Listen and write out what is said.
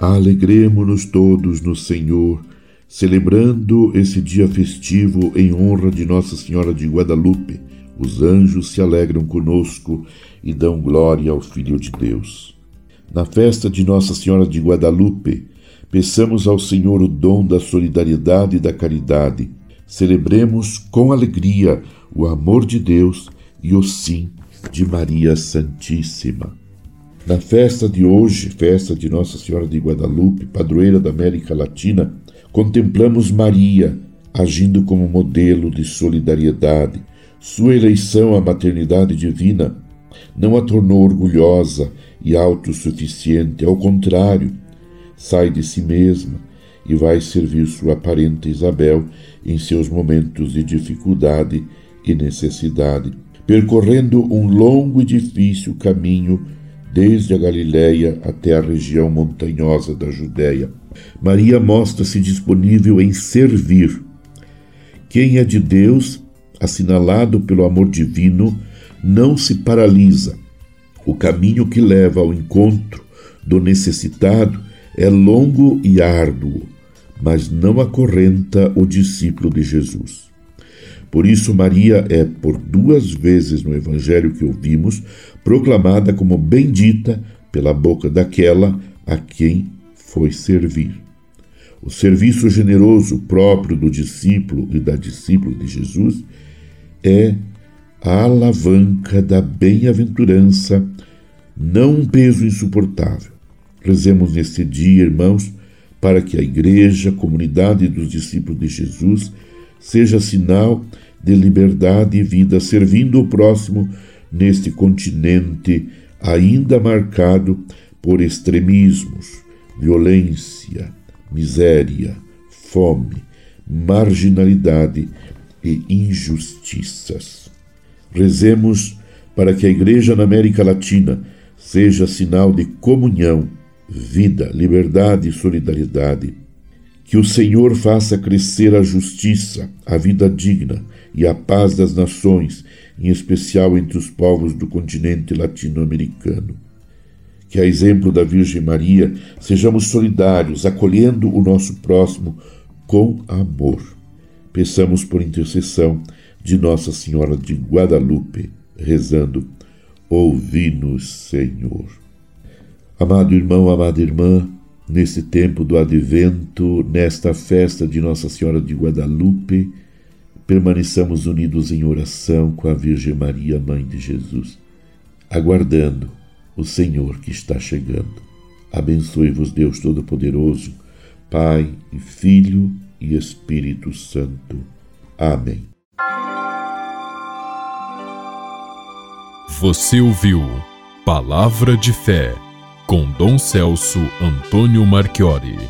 Alegremo-nos todos no Senhor, celebrando esse dia festivo em honra de Nossa Senhora de Guadalupe. Os anjos se alegram conosco e dão glória ao Filho de Deus. Na festa de Nossa Senhora de Guadalupe, peçamos ao Senhor o dom da solidariedade e da caridade. Celebremos com alegria o amor de Deus e o sim de Maria Santíssima. Na festa de hoje, festa de Nossa Senhora de Guadalupe, padroeira da América Latina, contemplamos Maria agindo como modelo de solidariedade. Sua eleição à maternidade divina não a tornou orgulhosa e autossuficiente, ao contrário, sai de si mesma e vai servir sua parente Isabel em seus momentos de dificuldade e necessidade, percorrendo um longo e difícil caminho desde a Galiléia até a região montanhosa da Judéia. Maria mostra-se disponível em servir. Quem é de Deus, assinalado pelo amor divino, não se paralisa. O caminho que leva ao encontro do necessitado é longo e árduo, mas não acorrenta o discípulo de Jesus. Por isso, Maria é, por duas vezes no Evangelho que ouvimos, proclamada como bendita pela boca daquela a quem foi servir. O serviço generoso próprio do discípulo e da discípula de Jesus é a alavanca da bem-aventurança, não um peso insuportável. Rezemos neste dia, irmãos, para que a Igreja, a comunidade dos discípulos de Jesus, seja sinal de liberdade e vida, servindo o próximo neste continente ainda marcado por extremismos, violência, miséria, fome, marginalidade e injustiças. Rezemos para que a Igreja na América Latina seja sinal de comunhão, vida, liberdade e solidariedade. Que o Senhor faça crescer a justiça, a vida digna e a paz das nações, em especial entre os povos do continente latino-americano. Que, a exemplo da Virgem Maria, sejamos solidários, acolhendo o nosso próximo com amor. Peçamos por intercessão de Nossa Senhora de Guadalupe, rezando: Ouvi-nos, Senhor. Amado irmão, amada irmã, nesse tempo do advento, nesta festa de Nossa Senhora de Guadalupe, permaneçamos unidos em oração com a Virgem Maria, Mãe de Jesus, aguardando o Senhor que está chegando. Abençoe-vos, Deus Todo-Poderoso, Pai e Filho e Espírito Santo. Amém. Você ouviu Palavra de Fé com Dom Celso Antônio Marchiori.